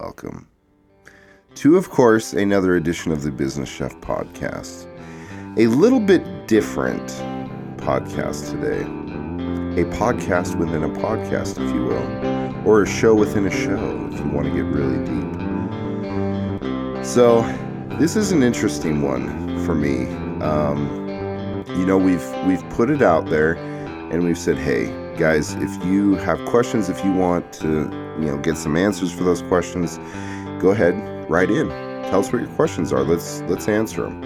welcome to, of course, another edition of the Business Chef Podcast. A little bit different podcast today. A podcast within a podcast, if you will, or a show within a show, if you want to get really deep. So, this is an interesting one for me. Um, you know, we've we've put it out there, and we've said, hey guys, if you have questions, if you want to, you know, get some answers for those questions, go ahead, write in. Tell us what your questions are. Let's let's answer them.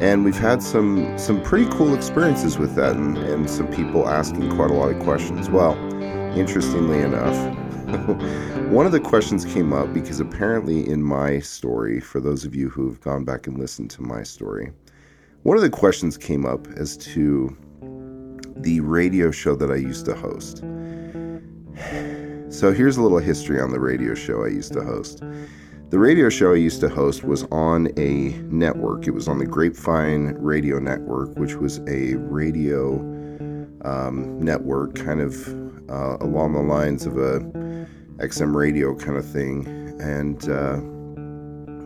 And we've had some some pretty cool experiences with that, and, and some people asking quite a lot of questions. Well, interestingly enough, one of the questions came up because apparently in my story, for those of you who have gone back and listened to my story, one of the questions came up as to the radio show that I used to host. So here's a little history on the radio show I used to host. The radio show I used to host was on a network. It was on the Grapevine Radio Network, which was a radio um, network, kind of uh, along the lines of a XM radio kind of thing, and uh,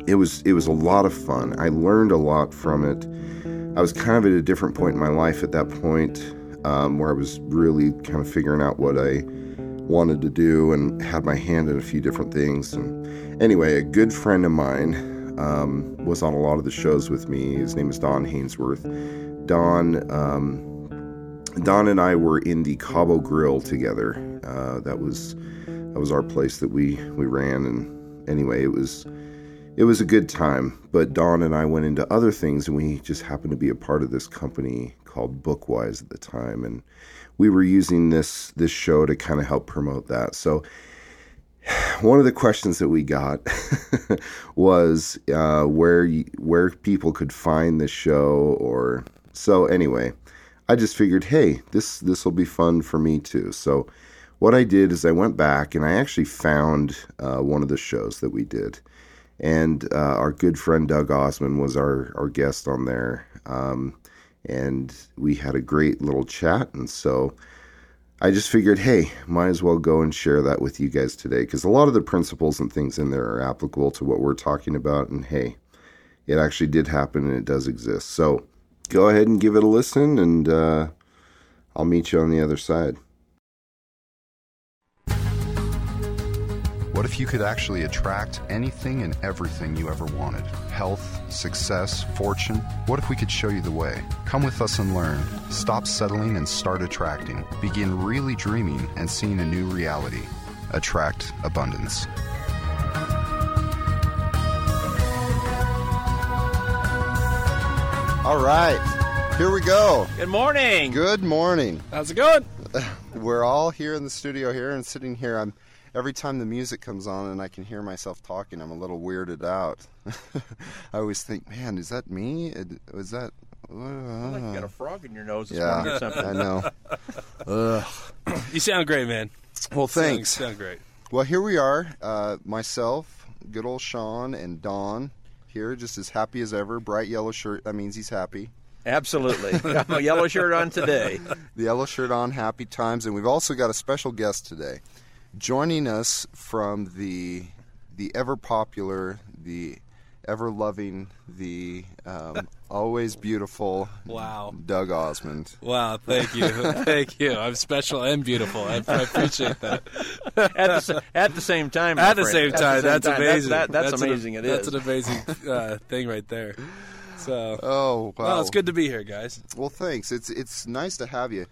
it was it was a lot of fun. I learned a lot from it. I was kind of at a different point in my life at that point um, where I was really kind of figuring out what I wanted to do and had my hand in a few different things. And anyway, a good friend of mine um, was on a lot of the shows with me. His name is Don Hainsworth. Don, um, Don and I were in the Cabo Grill together. Uh, that was that was our place that we we ran. And anyway, it was it was a good time. But Don and I went into other things, and we just happened to be a part of this company called Bookwise at the time, and we were using this this show to kind of help promote that. So one of the questions that we got was uh, where you, where people could find the show, or so. Anyway, I just figured, hey, this this will be fun for me too. So what I did is I went back and I actually found uh, one of the shows that we did. And uh, our good friend Doug Osmond was our, our guest on there. Um, and we had a great little chat. And so I just figured, hey, might as well go and share that with you guys today because a lot of the principles and things in there are applicable to what we're talking about. And hey, it actually did happen and it does exist. So go ahead and give it a listen, and uh, I'll meet you on the other side. What if you could actually attract anything and everything you ever wanted? Health, success, fortune? What if we could show you the way? Come with us and learn. Stop settling and start attracting. Begin really dreaming and seeing a new reality. Attract abundance. All right, here we go. Good morning. Good morning. How's it going? We're all here in the studio here and sitting here. I'm every time the music comes on and I can hear myself talking, I'm a little weirded out. I always think, man, is that me? Was that? Uh, like you got a frog in your nose this yeah, morning or something. I know. Ugh. You sound great, man. Well, thanks. Sound, sound great. Well, here we are. Uh, myself, good old Sean, and Don here, just as happy as ever. Bright yellow shirt. That means he's happy. Absolutely. Got my yellow shirt on today. The yellow shirt on, happy times, and we've also got a special guest today. Joining us from the the ever popular, the ever loving, the um, always beautiful Wow. Doug Osmond. Wow, thank you, thank you. I'm special and beautiful. I, I appreciate that. At the, at the same time. At the friend. same At time, same that's time. amazing. That- that's, an- amazing. it that's is. an amazing uh, thing right there. So, Oh wow! well, it's good to be here, guys. Well, thanks. It's it's nice to have you.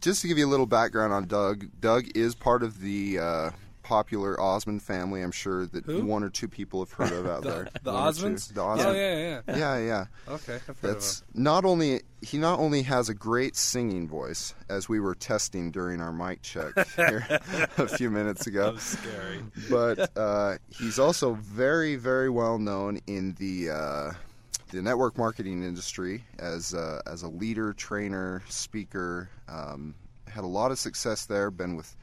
Just to give you a little background on Doug, Doug is part of the uh, popular Osmond family. I'm sure that Who? one or two people have heard of out there. The One or. Osmonds? The Oh Osmonds. yeah, yeah. yeah, yeah. Okay, I've heard That's not only he not only has a great singing voice, as we were testing during our mic check here a few minutes ago, Scary. but uh, he's also very, very well known in the uh, the network marketing industry as uh, as a leader, trainer, speaker. Um, had a lot of success there. Been with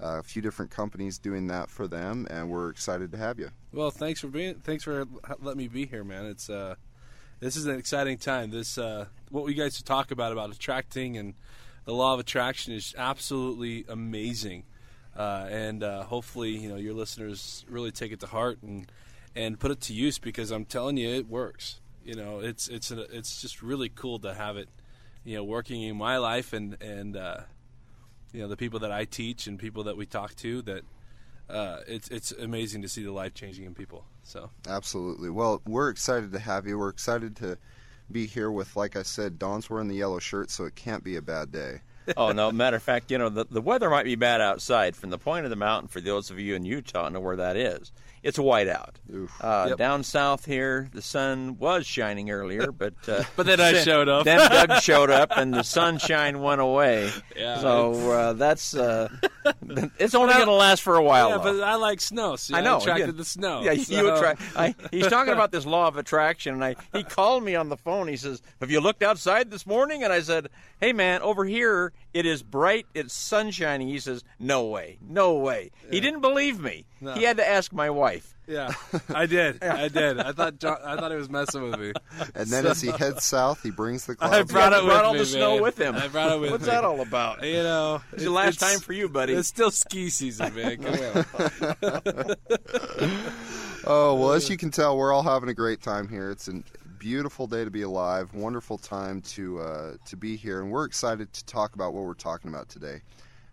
uh, a few different companies doing that for them, and we're excited to have you. Well, thanks for being. Thanks for letting me be here, man. It's uh, this is an exciting time. This uh, what we guys talk about about attracting and the law of attraction is absolutely amazing, uh, and uh, hopefully, you know, your listeners really take it to heart and and put it to use because I'm telling you, it works. You know, it's it's a, it's just really cool to have it, you know, working in my life and and uh, you know the people that I teach and people that we talk to that uh, it's it's amazing to see the life changing in people. So Absolutely. Well, we're excited to have you. We're excited to be here with, like I said, Don's wearing the yellow shirt, so it can't be a bad day. Oh no! Matter of fact, you know the, the weather might be bad outside. From the point of the mountain, for those of you in Utah know where that is, it's white out. Uh, Yep. Down south here, the sun was shining earlier, but uh, But then I showed up. Then Doug showed up, and the sunshine went away. Yeah. So uh, that's uh, it's only going to last for a while. yeah, though. but I like snow. See, I know. attracted again. the snow. Yeah, so- you attract. I, he's talking about this law of attraction, and I he called me on the phone. He says, "Have you looked outside this morning?" And I said, "Hey, man, over here it is bright. It's sunshiny. He says, "No way, no way." He didn't believe me. No. He had to ask my wife. Yeah, I did. I did. I thought John, I thought he was messing with me. And then as he heads south, he brings the clouds. I brought He it with brought all me, the snow with him. I brought it with What's me. that all about? You know, It's the last it's- time for you, buddy. It's still ski season, man. Come on. Oh well, as you can tell, we're all having a great time here. It's a beautiful day to be alive. Wonderful time to uh, to be here, and we're excited to talk about what we're talking about today.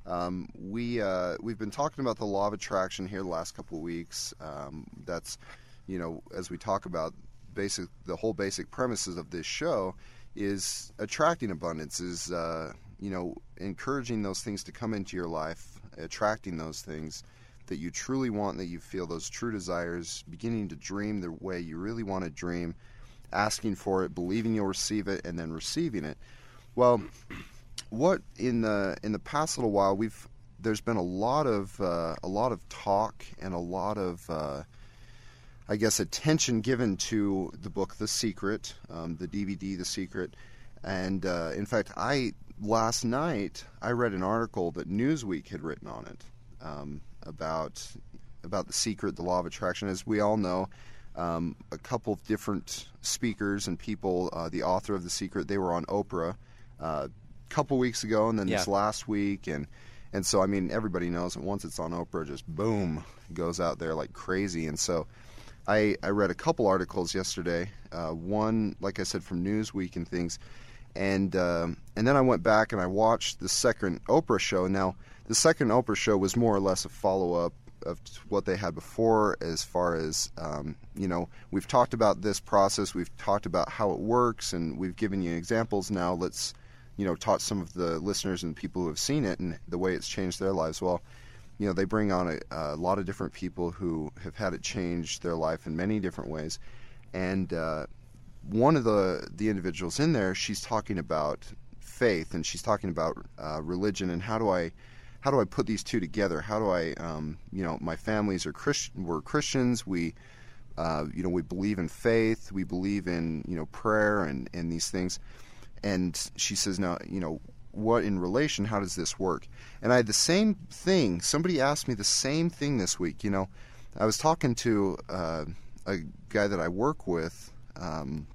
Um, we uh, we've been talking about the law of attraction here the last couple of weeks. Um, that's you know as we talk about basic the whole basic premises of this show is attracting abundance is uh, you know encouraging those things to come into your life, attracting those things that you truly want, that you feel those true desires, beginning to dream the way you really want to dream, asking for it, believing you'll receive it, and then receiving it. Well, what in the in the past little while we've there's been a lot of uh, a lot of talk and a lot of uh, I guess attention given to the book The Secret, um, the DVD The Secret, and uh, in fact, I last night I read an article that Newsweek had written on it um, about about the secret, the law of attraction. As we all know, um, a couple of different speakers and people, uh, the author of the secret, they were on Oprah uh, a couple weeks ago, and then this last week, and and so I mean everybody knows that once it's on Oprah, just boom it goes out there like crazy, and so. I, I read a couple articles yesterday. Uh, one, like I said, from Newsweek and things, and um, and then I went back and I watched the second Oprah show. Now, the second Oprah show was more or less a follow up of what they had before, as far as um, you know. We've talked about this process. We've talked about how it works, and we've given you examples. Now, let's you know taught some of the listeners and people who have seen it and the way it's changed their lives. Well, you know they bring on a, a lot of different people who have had it change their life in many different ways, and uh, one of the the individuals in there, she's talking about faith and she's talking about uh, religion and how do I how do I put these two together? How do I um, you know my families are Christian we're Christians. We uh, you know we believe in faith. We believe in you know prayer and and these things. And she says now you know what in relation how does this work? And i had the same thing. Somebody asked me the same thing this week. You know i was talking to uh, a guy that i work with um,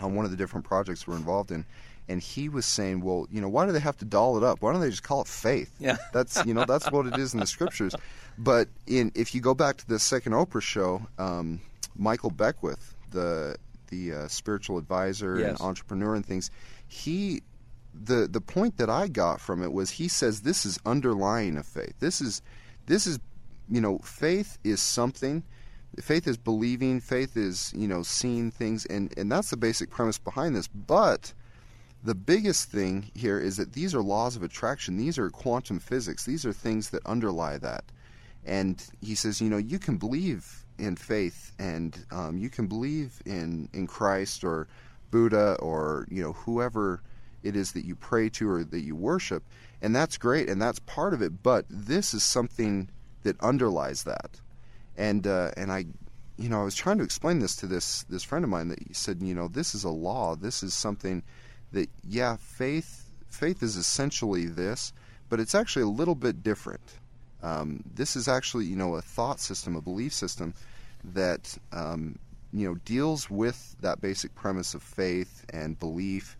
on one of the different projects we're involved in and he was saying well you know why do they have to doll it up why don't they just call it faith Yeah. that's you know that's what it is in the scriptures but in if you go back to the second oprah show um, michael beckwith the the uh, spiritual advisor and entrepreneur and things he the the point that I got from it was he says this is underlying of faith. This is this is you know faith is something. Faith is believing. Faith is you know seeing things, and and that's the basic premise behind this. But the biggest thing here is that these are laws of attraction. These are quantum physics. These are things that underlie that. And he says, you know, you can believe in faith, and um, you can believe in in Christ or Buddha or you know whoever it is that you pray to or that you worship, and that's great and that's part of it. But this is something that underlies that, and uh, and I, you know, I was trying to explain this to this this friend of mine that he said, you know, this is a law. This is something that yeah, faith faith is essentially this, but it's actually a little bit different. Um, this is actually you know a thought system, a belief system that um, you know deals with that basic premise of faith and belief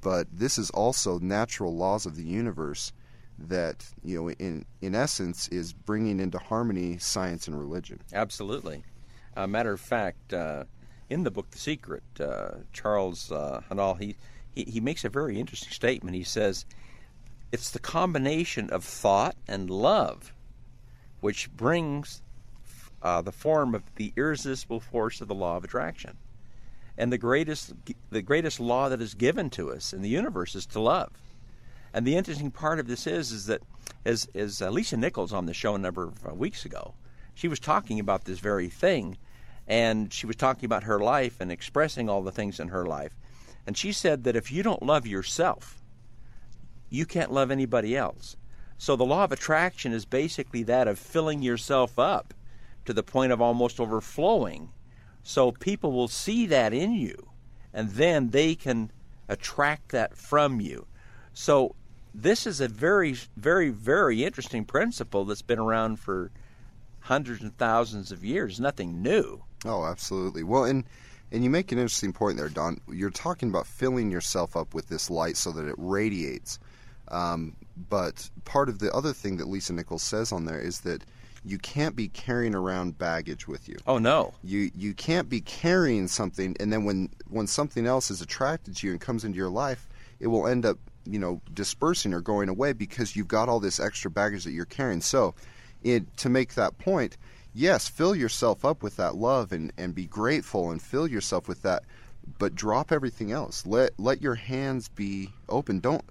but this is also natural laws of the universe that you know in in essence is bringing into harmony science and religion Absolutely. A matter of fact, uh, in the book The Secret, uh, Charles uh, Haanel, he, he, he makes a very interesting statement. He says, It's the combination of thought and love which brings uh, the form of the irresistible force of the law of attraction. And the greatest, the greatest law that is given to us in the universe is to love. And the interesting part of this is, is that as, as uh, Lisa Nichols on the show a number of uh, weeks ago, she was talking about this very thing, and she was talking about her life and expressing all the things in her life. And she said that if you don't love yourself, you can't love anybody else. So the law of attraction is basically that of filling yourself up to the point of almost overflowing. So people will see that in you, and then they can attract that from you. So this is a very, very, very interesting principle that's been around for hundreds and thousands of years. Nothing new. Oh, absolutely. Well, and and you make an interesting point there, Don. You're talking about filling yourself up with this light so that it radiates. Um, but part of the other thing that Lisa Nichols says on there is that you can't be carrying around baggage with you. Oh no. You you can't be carrying something, and then when when something else is attracted to you and comes into your life, it will end up you know dispersing or going away because you've got all this extra baggage that you're carrying. So, it, to make that point, yes, fill yourself up with that love and and be grateful and fill yourself with that. But drop everything else. Let let your hands be open. Don't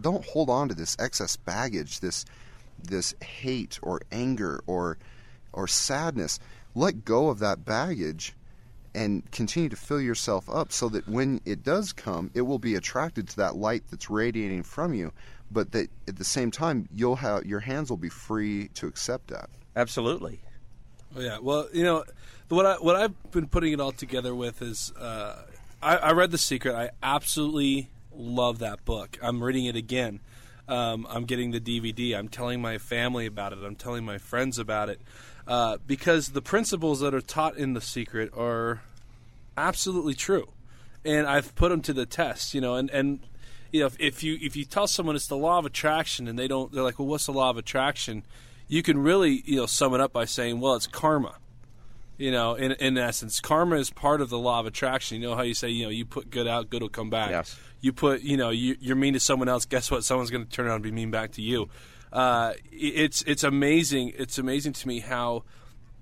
don't hold on to this excess baggage. This this hate or anger or or sadness let go of that baggage and continue to fill yourself up so that when it does come it will be attracted to that light that's radiating from you but that at the same time you'll have your hands will be free to accept that Absolutely. Oh, yeah. Well, you know, what I what I've been putting it all together with is uh, I, I read The Secret. I absolutely love that book. I'm reading it again. Um, I'm getting the DVD. I'm telling my family about it. I'm telling my friends about it uh, because the principles that are taught in The Secret are absolutely true, and I've put them to the test. You know, and and you know, if, if you if you tell someone it's the law of attraction and they don't, they're like, well, what's the law of attraction? You can really you know sum it up by saying, well, it's karma. You know, in in essence, karma is part of the law of attraction. You know how you say, you know, you put good out, good will come back. Yes. You put, you know, you, you're mean to someone else. Guess what? Someone's going to turn around and be mean back to you. Uh, it's it's amazing. It's amazing to me how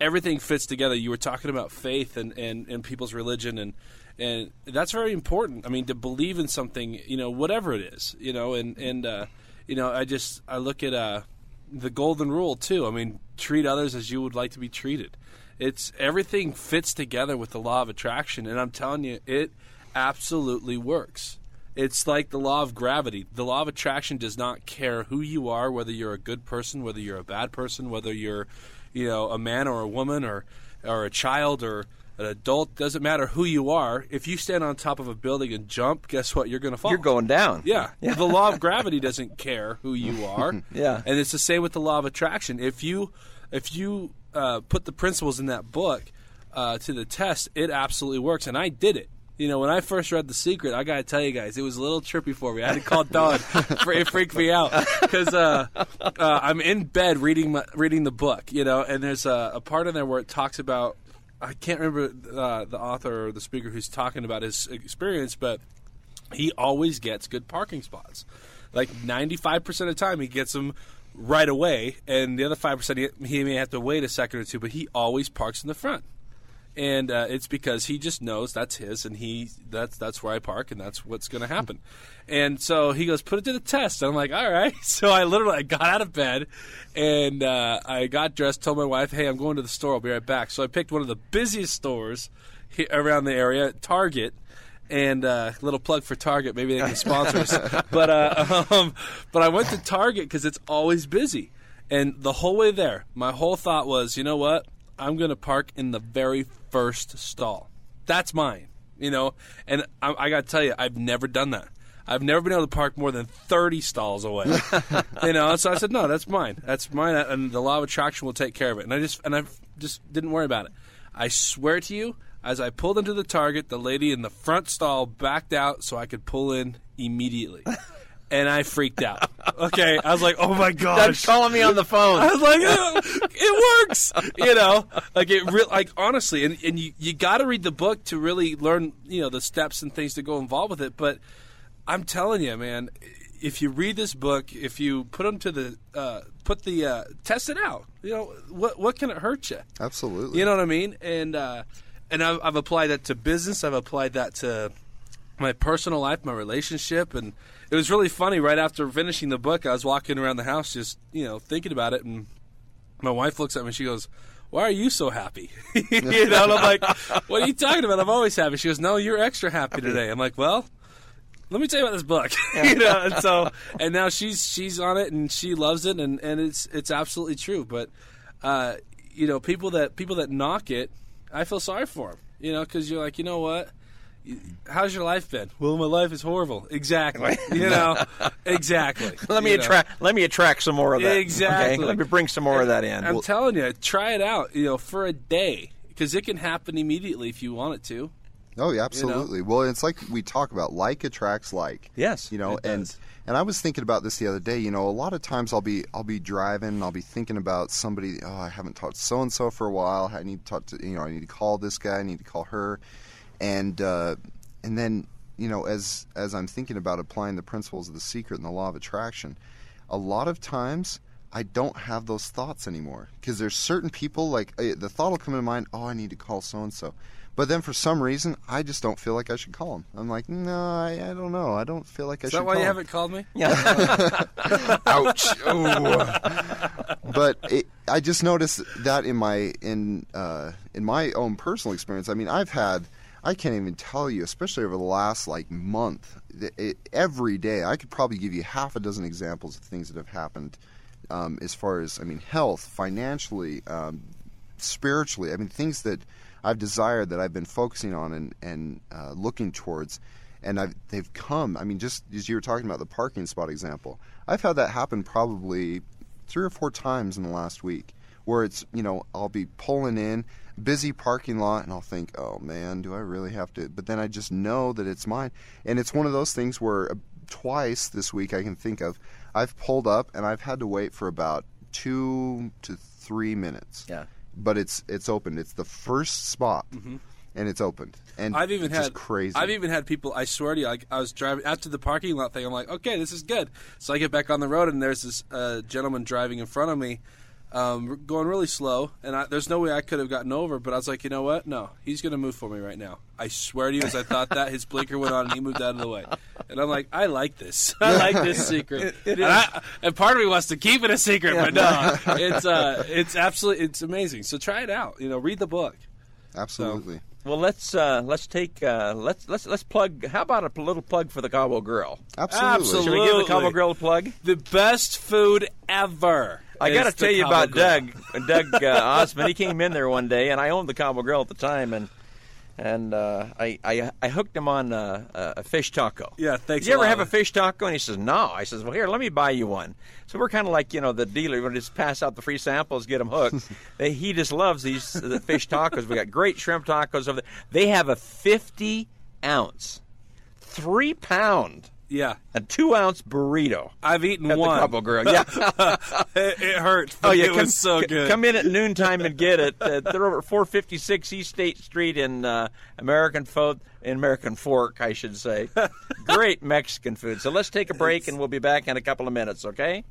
everything fits together. You were talking about faith and, and, and people's religion and and that's very important. I mean, to believe in something, you know, whatever it is, you know, and and uh, you know, I just I look at uh, the golden rule too. I mean, treat others as you would like to be treated. It's everything fits together with the law of attraction, and I'm telling you, it absolutely works. It's like the law of gravity. The law of attraction does not care who you are, whether you're a good person, whether you're a bad person, whether you're, you know, a man or a woman or or a child or an adult. Doesn't matter who you are. If you stand on top of a building and jump, guess what? You're going to fall. You're going down. Yeah. The law of gravity doesn't care who you are. Yeah. And it's the same with the law of attraction. If you if you uh, put the principles in that book uh, to the test, it absolutely works. And I did it. You know, when I first read The Secret, I got to tell you guys, it was a little trippy for me. I had to call Don. for, it freaked me out because uh, uh, I'm in bed reading my, reading the book. You know, and there's a, a part in there where it talks about I can't remember uh, the author or the speaker who's talking about his experience, but he always gets good parking spots. Like 95% of the time, he gets them right away, and the other 5%, he, he may have to wait a second or two, but he always parks in the front. And uh, it's because he just knows that's his, and he that's that's where I park, and that's what's going to happen. And so he goes, put it to the test. And I'm like, all right. So I literally I got out of bed, and uh, I got dressed. Told my wife, hey, I'm going to the store. I'll be right back. So I picked one of the busiest stores around the area, Target, and uh, little plug for Target. Maybe they can sponsor us. But uh, um, but I went to Target because it's always busy, and the whole way there, my whole thought was, you know what? I'm going to park in the very first stall. That's mine, you know. And I, I got to tell you, I've never done that. I've never been able to park more than 30 stalls away. you know, so I said, no, that's mine. That's mine, and the law of attraction will take care of it. And I just and I just didn't worry about it. I swear to you, as I pulled into the Target, the lady in the front stall backed out so I could pull in immediately. And I freaked out. Okay, I was like, "Oh my gosh!" Doug's calling me on the phone. I was like, oh, "It works," you know. Like it, re- like honestly, and, and you you got to read the book to really learn, you know, the steps and things to go involved with it. But I'm telling you, man, if you read this book, if you put them to the uh, put the uh, test it out, you know, what what can it hurt you? Absolutely. You know what I mean? And uh, and I've, I've applied that to business. I've applied that to my personal life, my relationship, and it was really funny. Right after finishing the book, I was walking around the house, just you know, thinking about it, and my wife looks at me. and She goes. Why are you so happy? you know, and I'm like, "What are you talking about? I'm always happy." She goes, "No, you're extra happy today." I'm like, "Well, let me tell you about this book you know and so and now she's she's on it and she loves it and and it's it's absolutely true but uh you know people that people that knock it i feel sorry for them you know because you're like you know what how's your life been well my life is horrible exactly you know exactly Let me you know. attract. Let me attract some more of that. Exactly. Okay? Let me bring some more of that in. i'm telling you try it out you know for a day because it can happen immediately if you want it to Oh, yeah, absolutely. Well, it's like we talk about like attracts like. Yes, You know, it and does. and I was thinking about this the other day. You know, a lot of times I'll be I'll be driving and I'll be thinking about somebody. Oh, I haven't talked so and so for a while. I need to talk to you know I need to call this guy. I need to call her, and uh, and then you know as as I'm thinking about applying the principles of the secret and the law of attraction, a lot of times. I don't have those thoughts anymore because there's certain people like uh, the thought will come in mind. Oh, I need to call so and so, but then for some reason I just don't feel like I should call him. I'm like, no, I, I don't know. I don't feel like I should. is that why call you him." haven't called me Yeah. Ouch. but it, I just noticed that in my in uh, in my own personal experience. I mean, I've had I can't even tell you, especially over the last like month, th- it, every day I could probably give you half a dozen examples of things that have happened. Um, as far as I mean, health, financially, um, spiritually. I mean, things that I've desired that I've been focusing on and and uh, looking towards, and I've they've come. I mean, just as you were talking about the parking spot example, I've had that happen probably three or four times in the last week, where it's you know I'll be pulling in busy parking lot and I'll think, oh man, do I really have to? But then I just know that it's mine, and it's one of those things where uh, twice this week I can think of, I've pulled up and I've had to wait for about two to three minutes Yeah. but it's it's opened. It's the first spot, and it's opened. And Mm-hmm. I've even had crazy. I've even had people. I swear to you, like I was driving after the parking lot thing. I'm like, okay, this is good. So I get back on the road, and there's this uh, gentleman driving in front of me, um, going really slow, and I, there's no way I could have gotten over. But I was like, you know what? No, he's going to move for me right now. I swear to you, as I thought that, his blinker went on, and he moved out of the way. And I'm like, I like this. I like this secret. and, I, and part of me wants to keep it a secret, but no, it's uh, it's absolutely it's amazing. So try it out. You know, read the book. absolutely. Well, let's uh, let's take uh, let's let's let's plug. How about a little plug for the Cabo Grill? absolutely, Absolutely. Should we give the Cabo Grill a plug? The best food ever. I got to tell you about. Doug. Doug uh, Osmond. He came in there one day, and I owned the Cabo Grill at the time, and and uh, I, I I hooked him on uh, a fish taco. Yeah, thanks Did you a ever have a fish taco? And he says, No. I says, Well, here, let me buy you one. So we're kind of like you know the dealer. We just pass out the free samples, get them hooked. they, he just loves these the fish tacos. We got great shrimp tacos over there. They have a fifty ounce, three pound, Yeah, a two ounce burrito. I've eaten At one. the Cabo Grill, yeah. it, it hurt. Oh yeah, it come, was so good. Come in at noontime and get it. Uh, they're over 456 East State Street in uh, American Fo- in American Fork, I should say. Great Mexican food. So let's take a break, and we'll be back in a couple of minutes. Okay?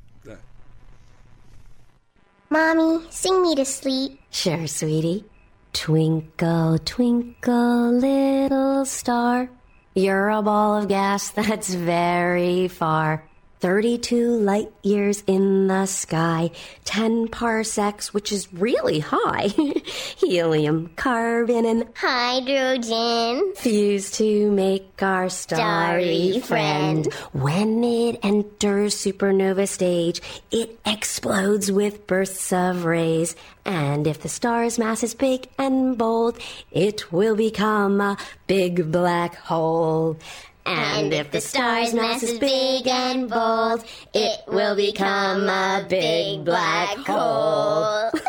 Mommy, sing me to sleep. Sure, sweetie. Twinkle, twinkle, little star. You're a ball of gas that's very far. 32 light years in the sky, 10 parsecs, which is really high. Helium, carbon, and Hydrogen. fuse to make our starry Starry friend. friend. When it enters supernova stage, it explodes with bursts of rays. And if the star's mass is big and bold, it will become a big black hole. And if the star's mass is big and bold, it will become a big black hole.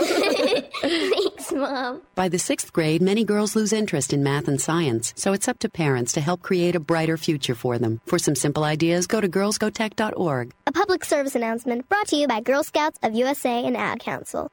Thanks, Mom. By the sixth grade, many girls lose interest in math and science, so it's up to parents to help create a brighter future for them. For some simple ideas, go to girlsgotech.org. A public service announcement brought to you by Girl Scouts of USA and Ad Council.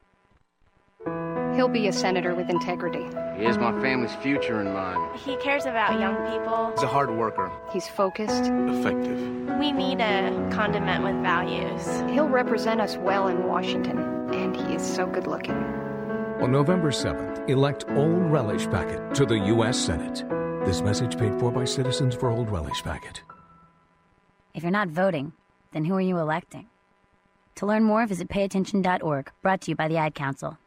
He'll be a senator with integrity. He has my family's future in mind. He cares about young people. He's a hard worker. He's focused. Effective. We need a condiment with values. He'll represent us well in Washington, and he is so good looking. On November 7th, elect Old Relish Packet to the U.S. Senate. This message paid for by Citizens for Old Relish Packet. If you're not voting, then who are you electing? To learn more, visit payattention.org, brought to you by the Ad Council.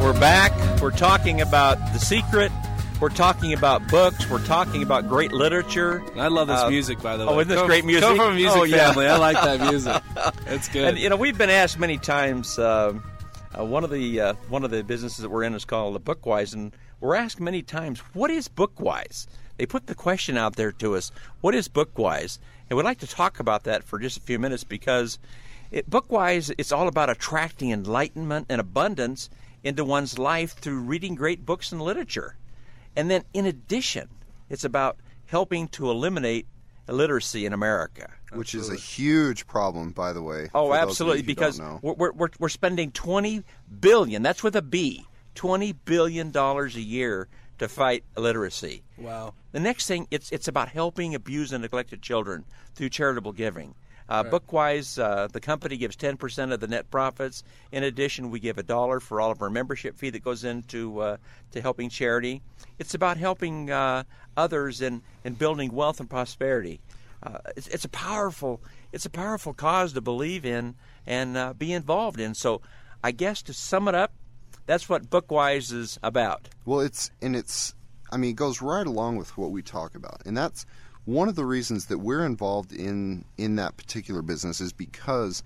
We're back. We're talking about The Secret. We're talking about books. We're talking about great literature. I love this Uh, music, by the way. Oh, isn't this Come- great music? Come from a music Oh, yeah. family. I like that music. It's good. And you know, we've been asked many times. Um, uh, one of the uh, one of the businesses that we're in is called the Bookwise, and we're asked many times, "What is Bookwise?" They put the question out there to us, "What is Bookwise?" And we'd like to talk about that for just a few minutes because it, Bookwise it's all about attracting enlightenment and abundance into one's life through reading great books and literature. And then, in addition, it's about helping to eliminate illiteracy in America. Which is a huge problem, by the way. Oh, for those of absolutely, because we're, we're, we're, we're spending 20 billion, that's with a B, 20 billion dollars a year to fight illiteracy. Wow. The next thing, it's it's about helping abused and neglected children through charitable giving. Uh, Right. Bookwise, uh, the company gives 10% of the net profits. In addition, we give a dollar for all of our membership fee that goes into uh, to helping charity. It's about helping uh, others and, and building wealth and prosperity. Uh, it's, it's a powerful it's a powerful cause to believe in and uh, be involved in. So, I guess to sum it up, that's what Bookwise is about. Well, it's and it's I mean, it goes right along with what we talk about, and that's one of the reasons that we're involved in in that particular business is because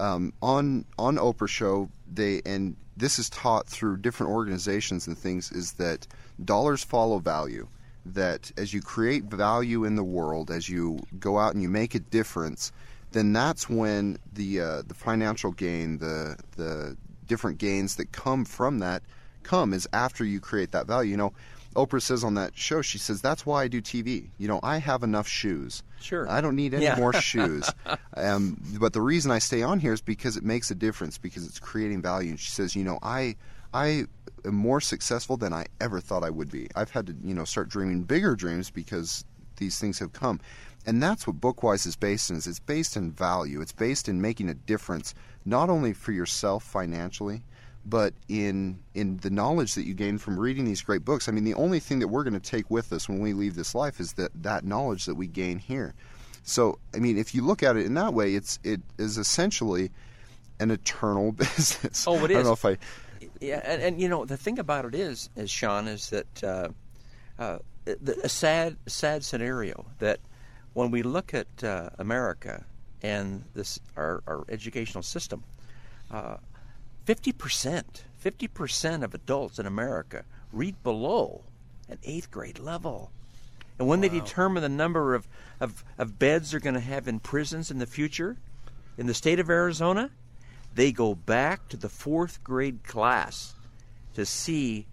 um, on on Oprah show they and this is taught through different organizations and things is that dollars follow value. That as you create value in the world, as you go out and you make a difference, then that's when the uh, the financial gain, the the different gains that come from that come is after you create that value. You know, Oprah says on that show, she says that's why I do TV. You know, I have enough shoes. Sure. I don't need any Yeah. more shoes. Um, but the reason I stay on here is because it makes a difference because it's creating value. And she says, you know, I I am more successful than I ever thought I would be. I've had to, you know, start dreaming bigger dreams because these things have come. And that's what Bookwise is based in. Is it's based in value. It's based in making a difference, not only for yourself financially, but in in the knowledge that you gain from reading these great books. I mean, the only thing that we're going to take with us when we leave this life is that that knowledge that we gain here. So, I mean, if you look at it in that way, it's it is essentially an eternal business. Oh, it I don't know if I Yeah, and, and you know the thing about it is, is Sean, is that uh, uh, the, a sad, sad scenario that when we look at uh, America and this our, our educational system, uh, fifty percent, fifty percent of adults in America read below an eighth grade level. And when they determine the number of, of, of beds they're going to have in prisons in the future, in the state of Arizona, they go back to the fourth grade class to see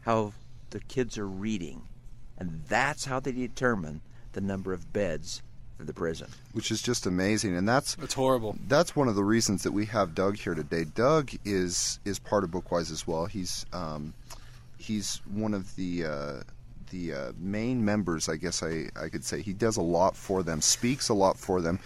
how the kids are reading. And that's how they determine the number of beds the prison. which is just amazing and that's It's horrible. that's one of the reasons that we have Doug here today. Doug is is part of Bookwise as well. He's um, he's one of the uh, the uh, main members, I guess I, I could say. He does a lot for them, speaks a lot for them,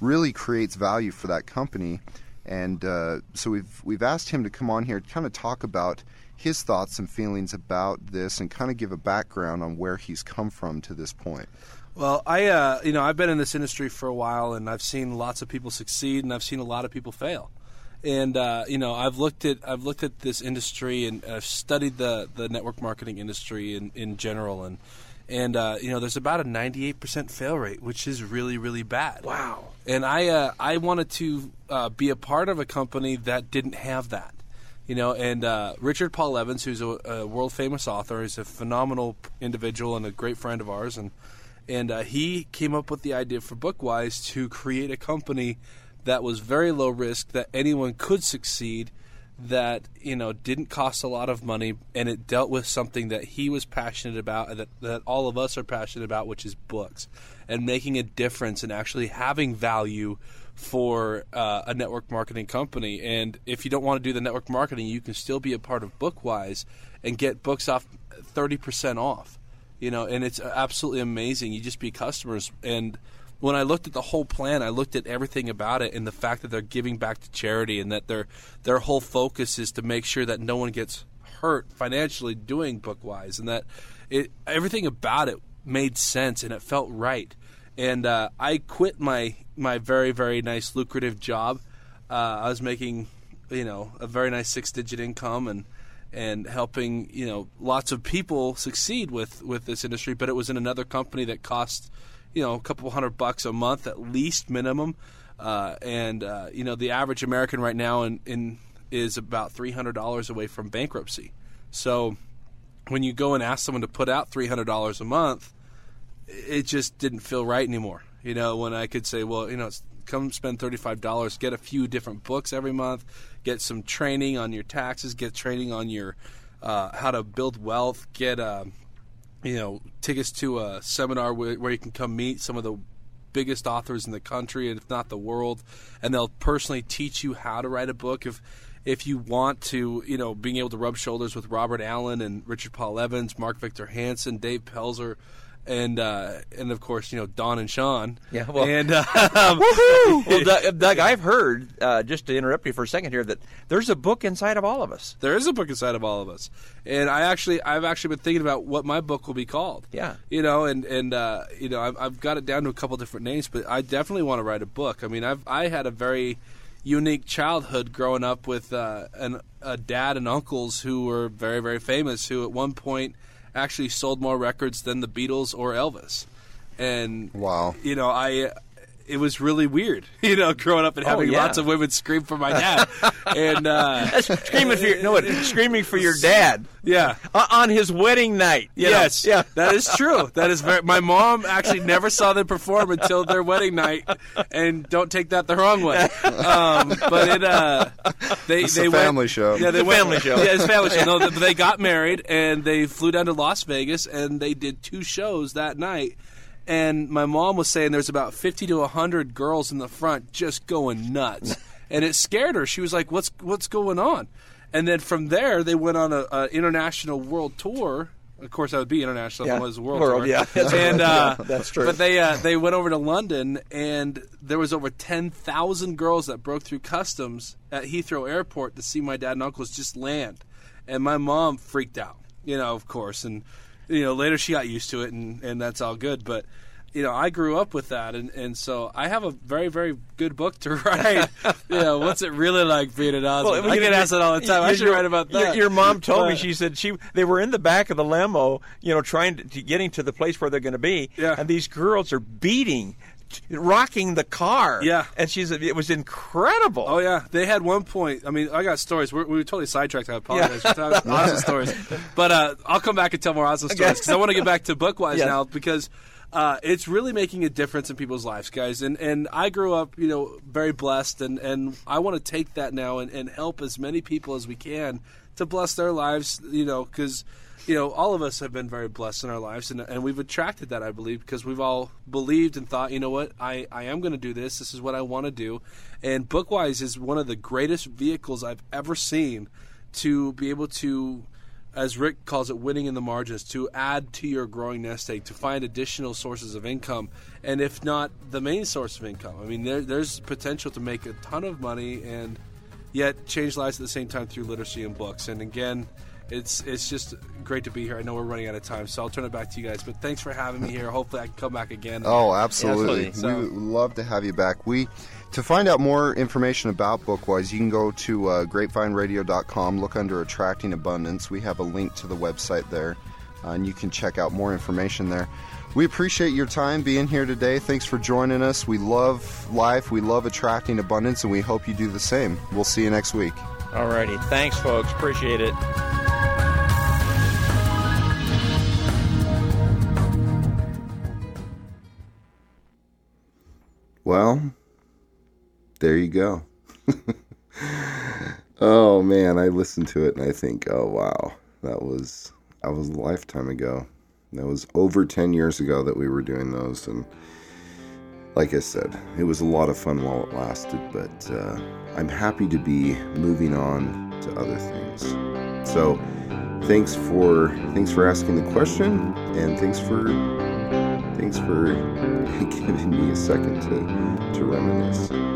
really creates value for that company. And uh, so we've we've asked him to come on here to kind of talk about his thoughts and feelings about this and kind of give a background on where he's come from to this point. Well, I uh, you know I've been in this industry for a while, and I've seen lots of people succeed, and I've seen a lot of people fail. And uh, you know I've looked at I've looked at this industry, and I've studied the the network marketing industry in in general, and and uh, you know there's about a 98% fail rate, which is really really bad. Wow. And I uh, I wanted to uh, be a part of a company that didn't have that. You know, and uh, Richard Paul Evans, who's a, a world famous author, is a phenomenal individual and a great friend of ours, and and uh, he came up with the idea for Bookwise to create a company that was very low risk, that anyone could succeed, that you know didn't cost a lot of money, and it dealt with something that he was passionate about, and that that all of us are passionate about, which is books, and making a difference and actually having value for uh, a network marketing company. And if you don't want to do the network marketing, you can still be a part of Bookwise and get books off thirty percent off you know, and it's absolutely amazing. You just be customers. And when I looked at the whole plan, I looked at everything about it and the fact that they're giving back to charity and that their their whole focus is to make sure that no one gets hurt financially doing Bookwise, and that it everything about it made sense and it felt right. And uh, I quit my my very very nice lucrative job. Uh, I was making you know a very nice six digit income and and helping you know lots of people succeed with with this industry. But it was in another company that cost you know a couple hundred bucks a month at least minimum. Uh, and uh, you know the average American right now in, in is about three hundred dollars away from bankruptcy. So when you go and ask someone to put out three hundred dollars a month, it just didn't feel right anymore. You know, when I could say, well, you know, come spend thirty five dollars, get a few different books every month, get some training on your taxes, get training on your uh, how to build wealth, get uh, you know tickets to a seminar where, where you can come meet some of the biggest authors in the country and if not the world, and they'll personally teach you how to write a book if if you want to, you know, being able to rub shoulders with Robert Allen and Richard Paul Evans, Mark Victor Hansen, Dave Pelzer, and uh, and of course, you know, Don and Sean. Yeah, well, and uh, well, Doug, Doug, I've heard uh, just to interrupt you for a second here that there's a book inside of all of us. there is a book inside of all of us, and I actually, I've actually been thinking about what my book will be called. Yeah. you know, and and uh, you know, I've, I've got it down to a couple different names, but I definitely want to write a book. I mean, I've I had a very unique childhood growing up with uh, an, a dad and uncles who were very very famous, who at one point actually sold more records than the Beatles or Elvis. And wow, you know, I it was really weird, you know, growing up and Oh, having yeah. lots of women scream for my dad, and uh, screaming for your no, what, screaming for your dad. Yeah, O- on his wedding night. you know. yes, yeah, that is true. That is very. My mom actually never saw them perform until their wedding night, and don't take that the wrong way. Um, but it, uh, they It's they a went- family show. Yeah, they It's went- family show. Yeah, it's family show. No, they got married and they flew down to Las Vegas and they did two shows that night. And my mom was saying there's about 50 to 100 girls in the front just going nuts, and it scared her. She was like, "What's what's going on?" And then from there, they went on a, a international world tour. Of course, that would be international. Yeah. Was world, World, tour. yeah. That's and uh, that's true. But they uh, they went over to London, and there was over ten thousand girls that broke through customs at Heathrow Airport to see my dad and uncles just land, and my mom freaked out. You know, of course, and you know later she got used to it, and and that's all good. But you know, I grew up with that, and, and so I have a very, very good book to write. you know, what's it really like being an Osmond? I you get asked that all the time. I your- should write about that. Your, mom told me she said she they were in the back of the limo, you know, trying to, to getting to the place where they're going to be, Yeah. and these girls are beating, rocking the car, Yeah. and she's it was incredible. Oh yeah, they had one point. I mean, I got stories. We're, we were totally sidetracked. I apologize. We're awesome stories, but uh, I'll come back and tell more awesome stories because I want to get back to Bookwise Yes. now because uh, it's really making a difference in people's lives, guys. And and I grew up, you know, very blessed, and and I want to take that now and, and help as many people as we can to bless their lives. You know, because you know, all of us have been very blessed in our lives, and, and we've attracted that, I believe, because we've all believed and thought, you know what, I, I am going to do this. This is what I want to do. And Bookwise is one of the greatest vehicles I've ever seen to be able to, as Rick calls it, winning in the margins, to add to your growing nest egg, to find additional sources of income, and if not the main source of income. I mean, there, there's potential to make a ton of money and yet change lives at the same time through literacy and books. And again, it's it's just great to be here. I know we're running out of time, so I'll turn it back to you guys. But thanks for having me here. Hopefully, I can come back again. Oh, absolutely. absolutely. We would love to have you back. We to find out more information about Bookwise, you can go to uh, grapevineradio.com, look under Attracting Abundance. We have a link to the website there, uh, and you can check out more information there. We appreciate your time being here today. Thanks for joining us. We love life, we love attracting abundance, and we hope you do the same. We'll see you next week. Alrighty. Thanks, folks. Appreciate it. Well, there you go. oh man, I listen to it and I think, oh wow, that was that was a lifetime ago. That was over 10 years ago that we were doing those and like I said, it was a lot of fun while it lasted, but uh, I'm happy to be moving on to other things. So, thanks for thanks for asking the question, and thanks for thanks for giving me a second to to reminisce.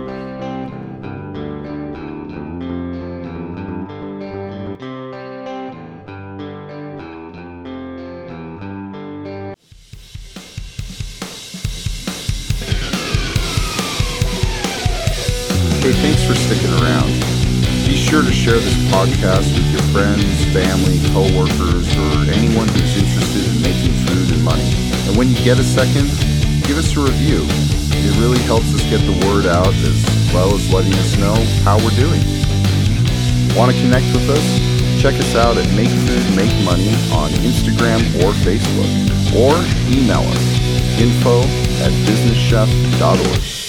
Get a second, give us a review. It really helps us get the word out as well as letting us know how we're doing. Want to connect with us? Check us out at Make Food Make Money on Instagram or Facebook, or email us info at businesschef.org.